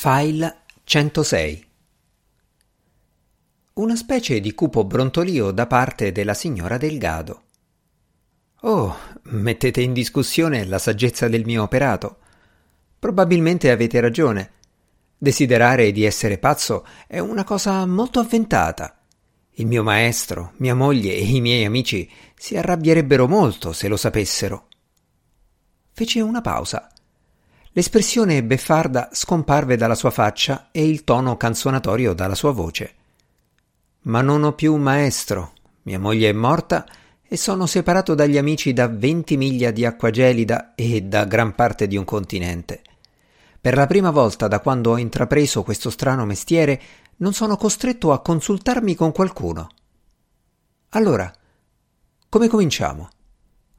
File 106 Una specie di cupo brontolio da parte della signora Delgado. Oh, mettete in discussione la saggezza del mio operato. Probabilmente avete ragione. Desiderare di essere pazzo è una cosa molto avventata. Il mio maestro, mia moglie e i miei amici si arrabbierebbero molto se lo sapessero. Fece una pausa L'espressione beffarda scomparve dalla sua faccia e il tono canzonatorio dalla sua voce. Ma non ho più un maestro. Mia moglie è morta e sono separato dagli amici da venti miglia di acqua gelida e da gran parte di un continente. Per la prima volta da quando ho intrapreso questo strano mestiere non sono costretto a consultarmi con qualcuno. Allora, come cominciamo?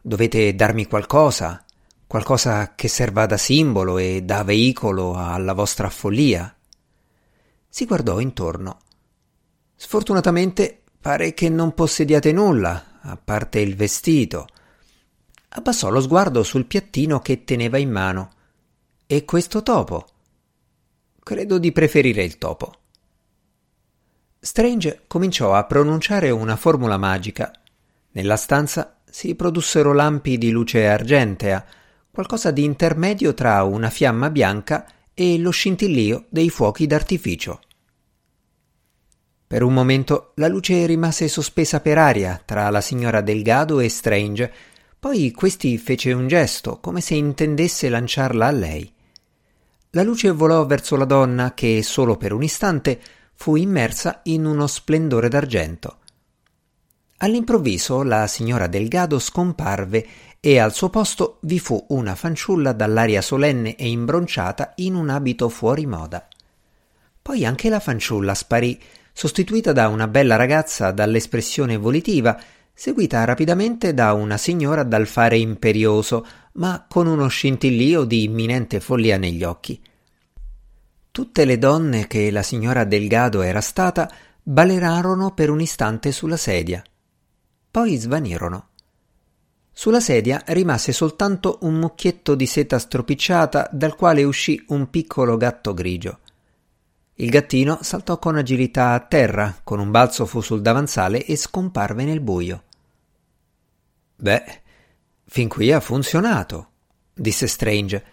Dovete darmi qualcosa? Qualcosa che serva da simbolo e da veicolo alla vostra follia. Si guardò intorno. Sfortunatamente pare che non possediate nulla, a parte il vestito. Abbassò lo sguardo sul piattino che teneva in mano. E questo topo? Credo di preferire il topo. Strange cominciò a pronunciare una formula magica. Nella stanza si produssero lampi di luce argentea, qualcosa di intermedio tra una fiamma bianca e lo scintillio dei fuochi d'artificio. Per un momento la luce rimase sospesa per aria tra la signora Delgado e Strange, poi questi fece un gesto come se intendesse lanciarla a lei. La luce volò verso la donna che solo per un istante fu immersa in uno splendore d'argento. All'improvviso la signora Delgado scomparve e al suo posto vi fu una fanciulla dall'aria solenne e imbronciata in un abito fuori moda. Poi anche la fanciulla sparì, sostituita da una bella ragazza dall'espressione volitiva, seguita rapidamente da una signora dal fare imperioso, ma con uno scintillio di imminente follia negli occhi. Tutte le donne che la signora Delgado era stata balerarono per un istante sulla sedia. Poi svanirono. Sulla sedia rimase soltanto un mucchietto di seta stropicciata dal quale uscì un piccolo gatto grigio. Il gattino saltò con agilità a terra, con un balzo fu sul davanzale e scomparve nel buio. Beh, fin qui ha funzionato, disse Strange.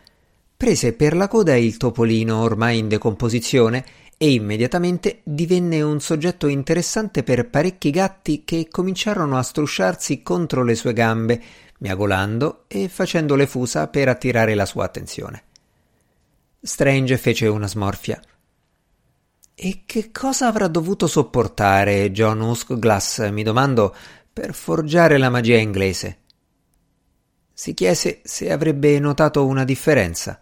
Prese per la coda il topolino ormai in decomposizione e immediatamente divenne un soggetto interessante per parecchi gatti che cominciarono a strusciarsi contro le sue gambe, miagolando e facendo le fusa per attirare la sua attenzione. Strange fece una smorfia. E che cosa avrà dovuto sopportare John Huskglass, mi domando, per forgiare la magia inglese? Si chiese se avrebbe notato una differenza.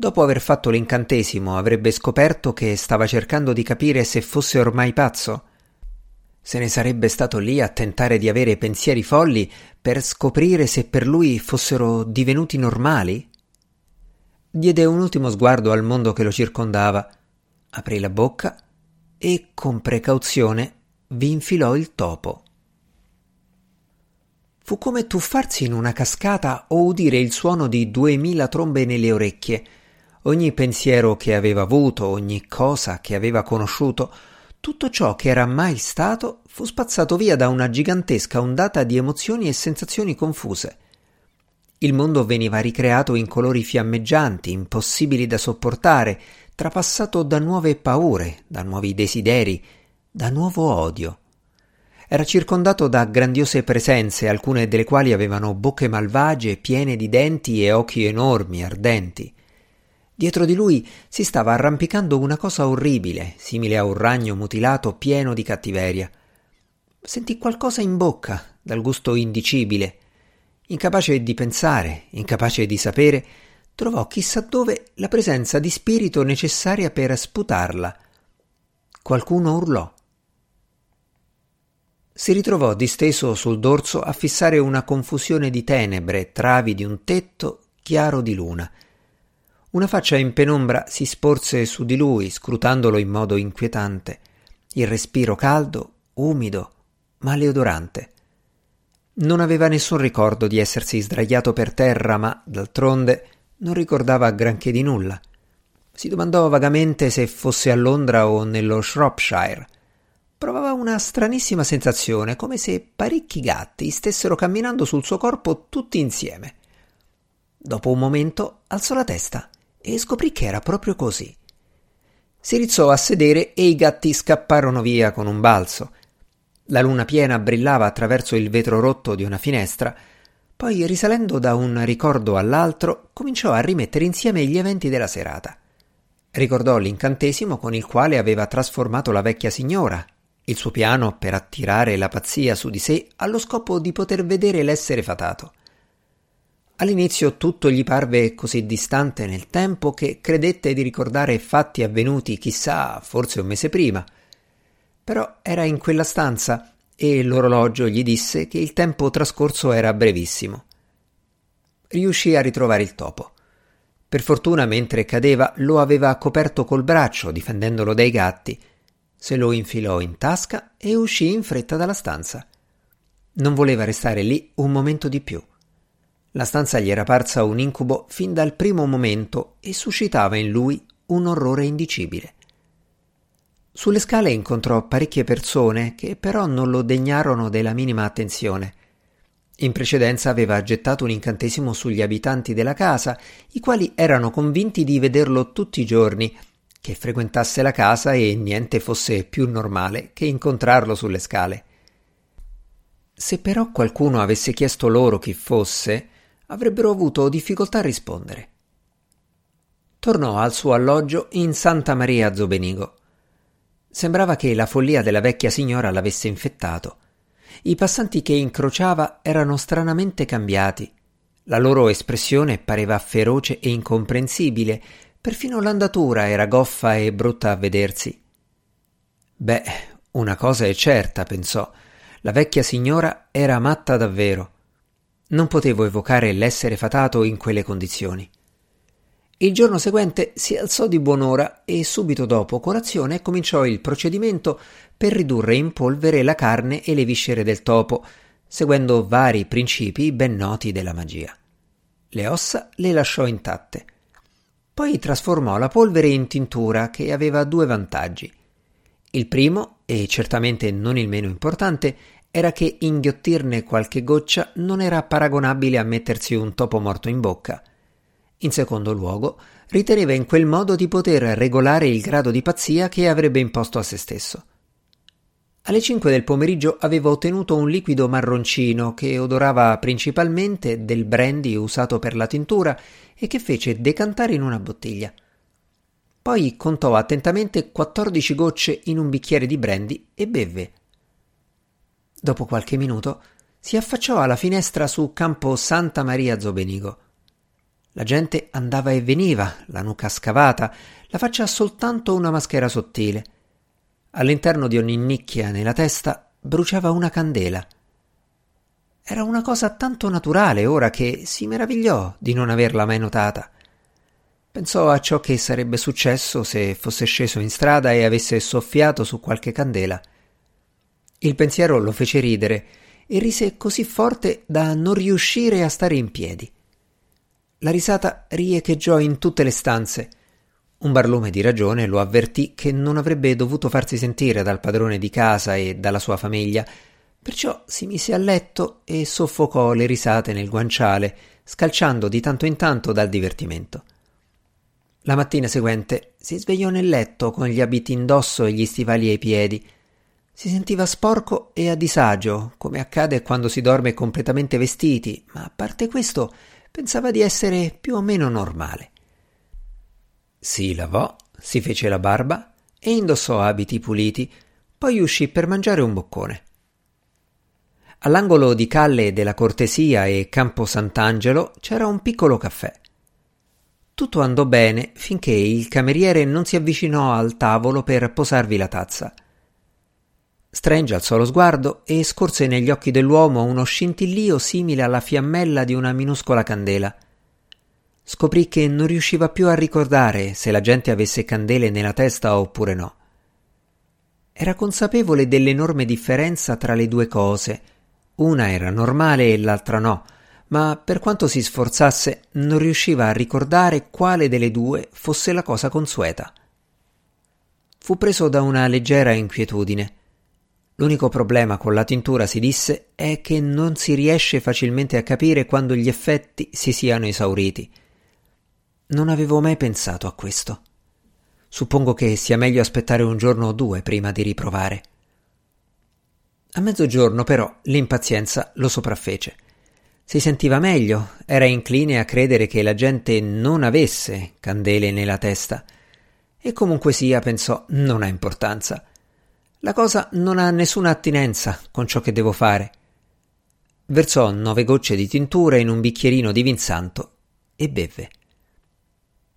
Dopo aver fatto l'incantesimo avrebbe scoperto che stava cercando di capire se fosse ormai pazzo. Se ne sarebbe stato lì a tentare di avere pensieri folli per scoprire se per lui fossero divenuti normali? Diede un ultimo sguardo al mondo che lo circondava, aprì la bocca e con precauzione vi infilò il topo. Fu come tuffarsi in una cascata o udire il suono di duemila trombe nelle orecchie ogni pensiero che aveva avuto, ogni cosa che aveva conosciuto, tutto ciò che era mai stato fu spazzato via da una gigantesca ondata di emozioni e sensazioni confuse. Il mondo veniva ricreato in colori fiammeggianti, impossibili da sopportare, trapassato da nuove paure, da nuovi desideri, da nuovo odio. Era circondato da grandiose presenze, alcune delle quali avevano bocche malvagie, piene di denti e occhi enormi, ardenti. Dietro di lui si stava arrampicando una cosa orribile, simile a un ragno mutilato pieno di cattiveria. Sentì qualcosa in bocca, dal gusto indicibile. Incapace di pensare, incapace di sapere, trovò chissà dove la presenza di spirito necessaria per sputarla. Qualcuno urlò. Si ritrovò disteso sul dorso a fissare una confusione di tenebre, travi di un tetto chiaro di luna una faccia in penombra si sporse su di lui, scrutandolo in modo inquietante. Il respiro caldo, umido, maleodorante. Non aveva nessun ricordo di essersi sdraiato per terra, ma d'altronde non ricordava granché di nulla. Si domandò vagamente se fosse a Londra o nello Shropshire. Provava una stranissima sensazione, come se parecchi gatti stessero camminando sul suo corpo tutti insieme. Dopo un momento alzò la testa e scoprì che era proprio così. Si rizzò a sedere e i gatti scapparono via con un balzo. La luna piena brillava attraverso il vetro rotto di una finestra, poi risalendo da un ricordo all'altro cominciò a rimettere insieme gli eventi della serata. Ricordò l'incantesimo con il quale aveva trasformato la vecchia signora, il suo piano per attirare la pazzia su di sé allo scopo di poter vedere l'essere fatato. All'inizio tutto gli parve così distante nel tempo che credette di ricordare fatti avvenuti chissà forse un mese prima. Però era in quella stanza e l'orologio gli disse che il tempo trascorso era brevissimo. Riuscì a ritrovare il topo. Per fortuna, mentre cadeva, lo aveva coperto col braccio, difendendolo dai gatti. Se lo infilò in tasca e uscì in fretta dalla stanza. Non voleva restare lì un momento di più. La stanza gli era parsa un incubo fin dal primo momento e suscitava in lui un orrore indicibile. Sulle scale incontrò parecchie persone che però non lo degnarono della minima attenzione. In precedenza aveva gettato un incantesimo sugli abitanti della casa, i quali erano convinti di vederlo tutti i giorni, che frequentasse la casa e niente fosse più normale che incontrarlo sulle scale. Se però qualcuno avesse chiesto loro chi fosse, avrebbero avuto difficoltà a rispondere. Tornò al suo alloggio in Santa Maria Zobenigo. Sembrava che la follia della vecchia signora l'avesse infettato. I passanti che incrociava erano stranamente cambiati. La loro espressione pareva feroce e incomprensibile, perfino l'andatura era goffa e brutta a vedersi. Beh, una cosa è certa, pensò. La vecchia signora era matta davvero. Non potevo evocare l'essere fatato in quelle condizioni. Il giorno seguente si alzò di buon'ora e subito dopo colazione cominciò il procedimento per ridurre in polvere la carne e le viscere del topo, seguendo vari principi ben noti della magia. Le ossa le lasciò intatte. Poi trasformò la polvere in tintura che aveva due vantaggi. Il primo, e certamente non il meno importante, era che inghiottirne qualche goccia non era paragonabile a mettersi un topo morto in bocca. In secondo luogo, riteneva in quel modo di poter regolare il grado di pazzia che avrebbe imposto a se stesso. Alle cinque del pomeriggio aveva ottenuto un liquido marroncino che odorava principalmente del brandy usato per la tintura e che fece decantare in una bottiglia. Poi contò attentamente quattordici gocce in un bicchiere di brandy e bevve. Dopo qualche minuto si affacciò alla finestra su campo Santa Maria Zobenigo. La gente andava e veniva, la nuca scavata, la faccia soltanto una maschera sottile. All'interno di ogni nicchia nella testa bruciava una candela. Era una cosa tanto naturale ora che si meravigliò di non averla mai notata. Pensò a ciò che sarebbe successo se fosse sceso in strada e avesse soffiato su qualche candela. Il pensiero lo fece ridere e rise così forte da non riuscire a stare in piedi. La risata riecheggiò in tutte le stanze. Un barlume di ragione lo avvertì che non avrebbe dovuto farsi sentire dal padrone di casa e dalla sua famiglia, perciò si mise a letto e soffocò le risate nel guanciale, scalciando di tanto in tanto dal divertimento. La mattina seguente si svegliò nel letto con gli abiti indosso e gli stivali ai piedi, si sentiva sporco e a disagio, come accade quando si dorme completamente vestiti, ma a parte questo pensava di essere più o meno normale. Si lavò, si fece la barba e indossò abiti puliti, poi uscì per mangiare un boccone. All'angolo di Calle della Cortesia e Campo Sant'Angelo c'era un piccolo caffè. Tutto andò bene finché il cameriere non si avvicinò al tavolo per posarvi la tazza. Strange alzò lo sguardo e scorse negli occhi dell'uomo uno scintillio simile alla fiammella di una minuscola candela. Scoprì che non riusciva più a ricordare se la gente avesse candele nella testa oppure no. Era consapevole dell'enorme differenza tra le due cose. Una era normale e l'altra no, ma per quanto si sforzasse non riusciva a ricordare quale delle due fosse la cosa consueta. Fu preso da una leggera inquietudine. L'unico problema con la tintura, si disse, è che non si riesce facilmente a capire quando gli effetti si siano esauriti. Non avevo mai pensato a questo. Suppongo che sia meglio aspettare un giorno o due prima di riprovare. A mezzogiorno, però, l'impazienza lo sopraffece. Si sentiva meglio, era incline a credere che la gente non avesse candele nella testa. E comunque sia, pensò, non ha importanza. La cosa non ha nessuna attinenza con ciò che devo fare. Versò nove gocce di tintura in un bicchierino di vin santo e beve.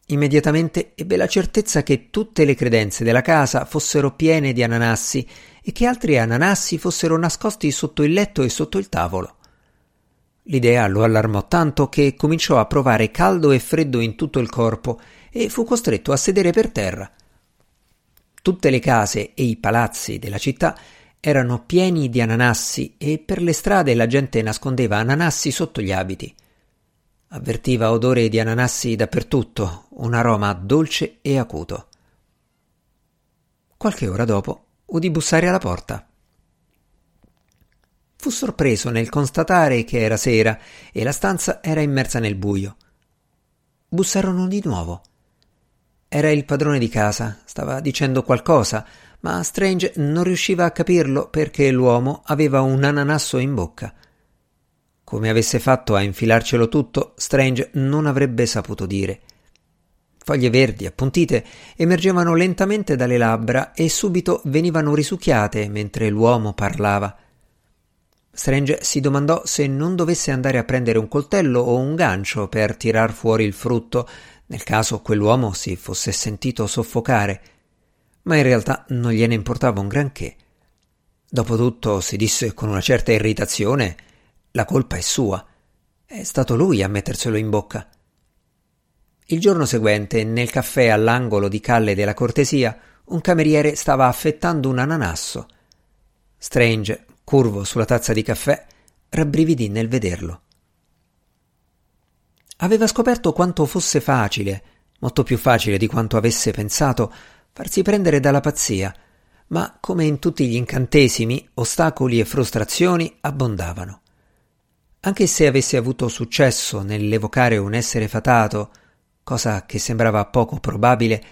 Immediatamente ebbe la certezza che tutte le credenze della casa fossero piene di ananassi e che altri ananassi fossero nascosti sotto il letto e sotto il tavolo. L'idea lo allarmò tanto che cominciò a provare caldo e freddo in tutto il corpo e fu costretto a sedere per terra. Tutte le case e i palazzi della città erano pieni di ananassi e per le strade la gente nascondeva ananassi sotto gli abiti. Avvertiva odore di ananassi dappertutto, un aroma dolce e acuto. Qualche ora dopo udì bussare alla porta. Fu sorpreso nel constatare che era sera e la stanza era immersa nel buio. Bussarono di nuovo. Era il padrone di casa, stava dicendo qualcosa, ma Strange non riusciva a capirlo perché l'uomo aveva un ananasso in bocca. Come avesse fatto a infilarcelo tutto, Strange non avrebbe saputo dire. Foglie verdi, appuntite, emergevano lentamente dalle labbra e subito venivano risucchiate mentre l'uomo parlava. Strange si domandò se non dovesse andare a prendere un coltello o un gancio per tirar fuori il frutto, nel caso quell'uomo si fosse sentito soffocare. Ma in realtà non gliene importava un granché. Dopotutto, si disse con una certa irritazione, la colpa è sua. È stato lui a metterselo in bocca. Il giorno seguente, nel caffè all'angolo di Calle della Cortesia, un cameriere stava affettando un ananasso. Strange, curvo sulla tazza di caffè, rabbrividì nel vederlo. Aveva scoperto quanto fosse facile, molto più facile di quanto avesse pensato, farsi prendere dalla pazzia, ma come in tutti gli incantesimi, ostacoli e frustrazioni abbondavano. Anche se avesse avuto successo nell'evocare un essere fatato, cosa che sembrava poco probabile,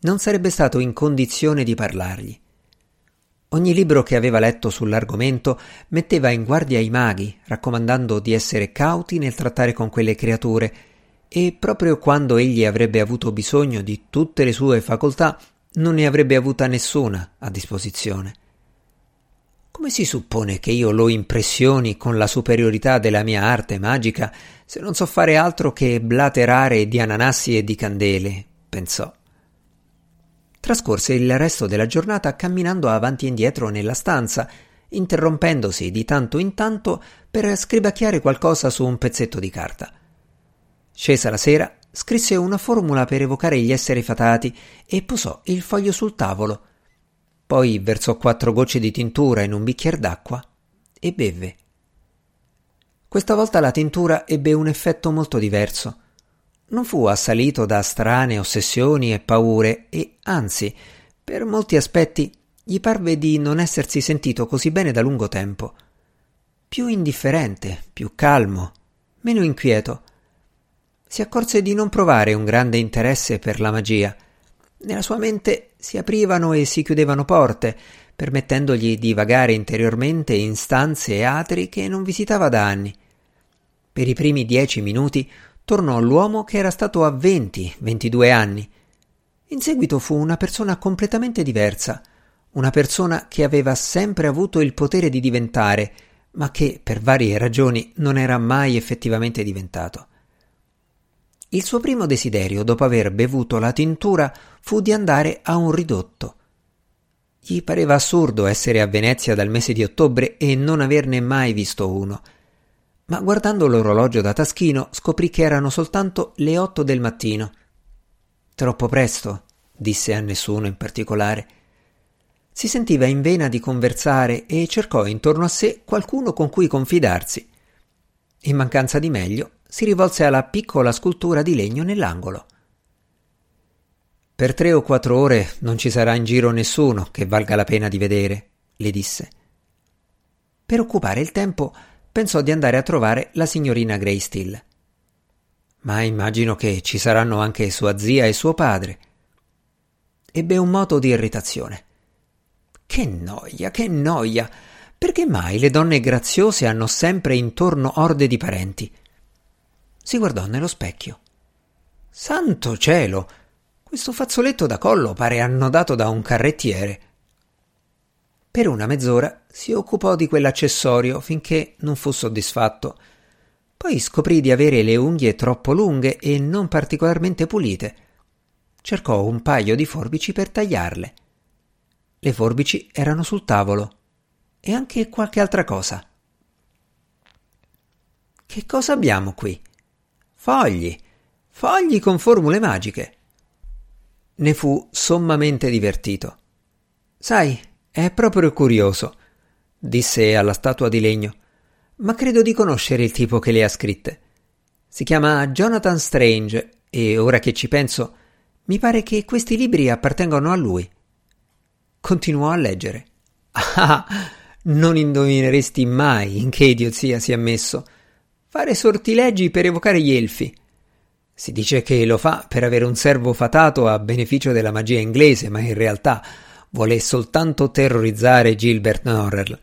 non sarebbe stato in condizione di parlargli. Ogni libro che aveva letto sull'argomento metteva in guardia i maghi, raccomandando di essere cauti nel trattare con quelle creature, e proprio quando egli avrebbe avuto bisogno di tutte le sue facoltà, non ne avrebbe avuta nessuna a disposizione. Come si suppone che io lo impressioni con la superiorità della mia arte magica se non so fare altro che blaterare di ananassi e di candele? pensò. Trascorse il resto della giornata camminando avanti e indietro nella stanza, interrompendosi di tanto in tanto per scribacchiare qualcosa su un pezzetto di carta. Scesa la sera, scrisse una formula per evocare gli esseri fatati e posò il foglio sul tavolo. Poi versò quattro gocce di tintura in un bicchiere d'acqua e beve. Questa volta la tintura ebbe un effetto molto diverso non fu assalito da strane ossessioni e paure e, anzi, per molti aspetti gli parve di non essersi sentito così bene da lungo tempo. Più indifferente, più calmo, meno inquieto. Si accorse di non provare un grande interesse per la magia. Nella sua mente si aprivano e si chiudevano porte, permettendogli di vagare interiormente in stanze e atri che non visitava da anni. Per i primi dieci minuti tornò l'uomo che era stato a 20-22 anni. In seguito fu una persona completamente diversa, una persona che aveva sempre avuto il potere di diventare, ma che per varie ragioni non era mai effettivamente diventato. Il suo primo desiderio, dopo aver bevuto la tintura, fu di andare a un ridotto. Gli pareva assurdo essere a Venezia dal mese di ottobre e non averne mai visto uno ma guardando l'orologio da taschino scoprì che erano soltanto le otto del mattino. Troppo presto, disse a nessuno in particolare. Si sentiva in vena di conversare e cercò intorno a sé qualcuno con cui confidarsi. In mancanza di meglio, si rivolse alla piccola scultura di legno nell'angolo. Per tre o quattro ore non ci sarà in giro nessuno che valga la pena di vedere, le disse. Per occupare il tempo pensò di andare a trovare la signorina Greystill. Ma immagino che ci saranno anche sua zia e suo padre. Ebbe un moto di irritazione. Che noia, che noia! Perché mai le donne graziose hanno sempre intorno orde di parenti? Si guardò nello specchio. Santo cielo! Questo fazzoletto da collo pare annodato da un carrettiere. Per una mezz'ora si occupò di quell'accessorio finché non fu soddisfatto. Poi scoprì di avere le unghie troppo lunghe e non particolarmente pulite. Cercò un paio di forbici per tagliarle. Le forbici erano sul tavolo e anche qualche altra cosa. Che cosa abbiamo qui? Fogli, fogli con formule magiche ne fu sommamente divertito. Sai, è proprio curioso, disse alla statua di legno, ma credo di conoscere il tipo che le ha scritte. Si chiama Jonathan Strange e ora che ci penso, mi pare che questi libri appartengano a lui. Continuò a leggere. Ah, non indovineresti mai in che idiozia si è messo. Fare sortilegi per evocare gli elfi. Si dice che lo fa per avere un servo fatato a beneficio della magia inglese, ma in realtà vuole soltanto terrorizzare Gilbert Norrell.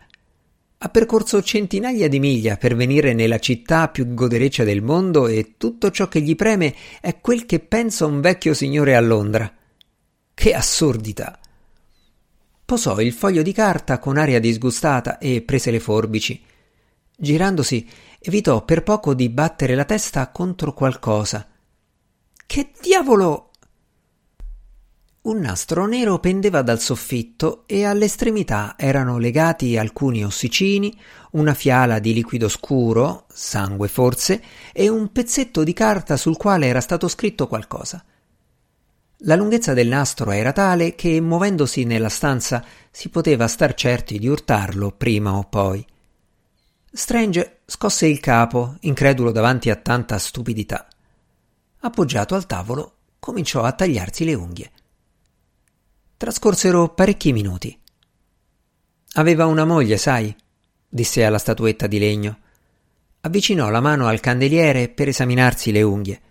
Ha percorso centinaia di miglia per venire nella città più godereccia del mondo e tutto ciò che gli preme è quel che pensa un vecchio signore a Londra. Che assurdità! Posò il foglio di carta con aria disgustata e prese le forbici. Girandosi, evitò per poco di battere la testa contro qualcosa. Che diavolo! Un nastro nero pendeva dal soffitto e all'estremità erano legati alcuni ossicini, una fiala di liquido scuro, sangue forse, e un pezzetto di carta sul quale era stato scritto qualcosa. La lunghezza del nastro era tale che, muovendosi nella stanza, si poteva star certi di urtarlo prima o poi. Strange scosse il capo, incredulo davanti a tanta stupidità appoggiato al tavolo, cominciò a tagliarsi le unghie. Trascorsero parecchi minuti. Aveva una moglie, sai, disse alla statuetta di legno. Avvicinò la mano al candeliere per esaminarsi le unghie.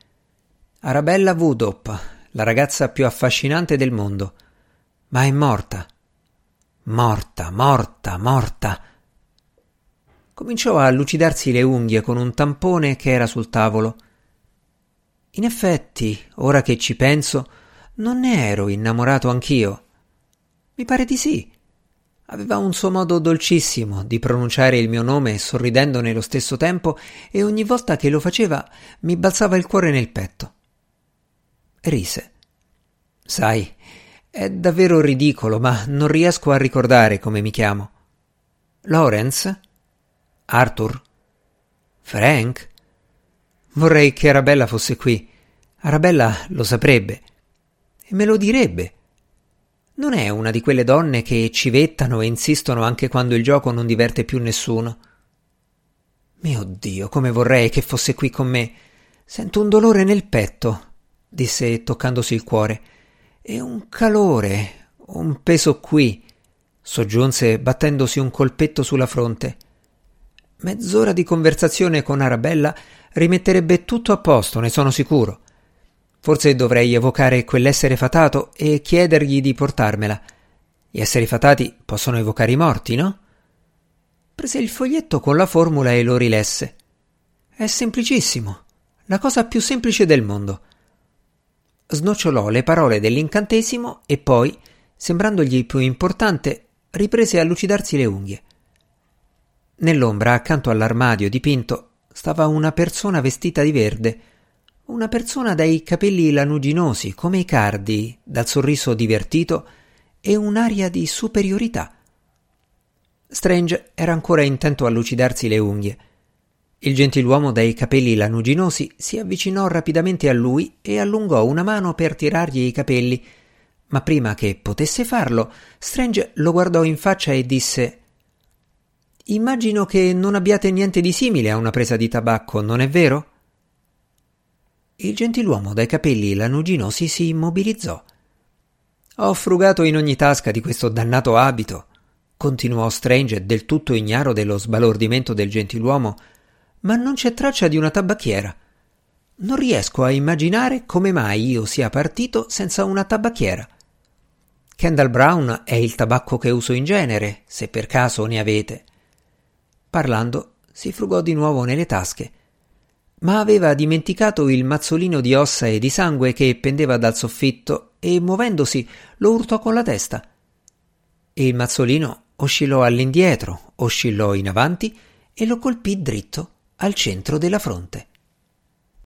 Arabella Woodop, la ragazza più affascinante del mondo. Ma è morta. Morta, morta, morta. Cominciò a lucidarsi le unghie con un tampone che era sul tavolo in effetti, ora che ci penso, non ne ero innamorato anch'io. Mi pare di sì. Aveva un suo modo dolcissimo di pronunciare il mio nome sorridendo nello stesso tempo e ogni volta che lo faceva mi balzava il cuore nel petto. Rise. Sai, è davvero ridicolo, ma non riesco a ricordare come mi chiamo. Lawrence? Arthur? Frank? Vorrei che Arabella fosse qui. Arabella lo saprebbe me lo direbbe. Non è una di quelle donne che civettano e insistono anche quando il gioco non diverte più nessuno. Mio Dio, come vorrei che fosse qui con me. Sento un dolore nel petto, disse toccandosi il cuore, e un calore, un peso qui, soggiunse battendosi un colpetto sulla fronte. Mezz'ora di conversazione con Arabella rimetterebbe tutto a posto, ne sono sicuro. Forse dovrei evocare quell'essere fatato e chiedergli di portarmela. Gli esseri fatati possono evocare i morti, no? Prese il foglietto con la formula e lo rilesse. È semplicissimo, la cosa più semplice del mondo. Snocciolò le parole dell'incantesimo e poi, sembrandogli più importante, riprese a lucidarsi le unghie. Nell'ombra, accanto all'armadio dipinto, stava una persona vestita di verde, una persona dai capelli lanuginosi come i cardi, dal sorriso divertito e un'aria di superiorità. Strange era ancora intento a lucidarsi le unghie. Il gentiluomo dai capelli lanuginosi si avvicinò rapidamente a lui e allungò una mano per tirargli i capelli, ma prima che potesse farlo, Strange lo guardò in faccia e disse Immagino che non abbiate niente di simile a una presa di tabacco, non è vero? Il gentiluomo dai capelli lanuginosi si immobilizzò. Ho frugato in ogni tasca di questo dannato abito, continuò Strange del tutto ignaro dello sbalordimento del gentiluomo, ma non c'è traccia di una tabacchiera. Non riesco a immaginare come mai io sia partito senza una tabacchiera. Kendall Brown è il tabacco che uso in genere, se per caso ne avete. Parlando, si frugò di nuovo nelle tasche ma aveva dimenticato il mazzolino di ossa e di sangue che pendeva dal soffitto e muovendosi lo urtò con la testa. Il mazzolino oscillò all'indietro, oscillò in avanti e lo colpì dritto al centro della fronte.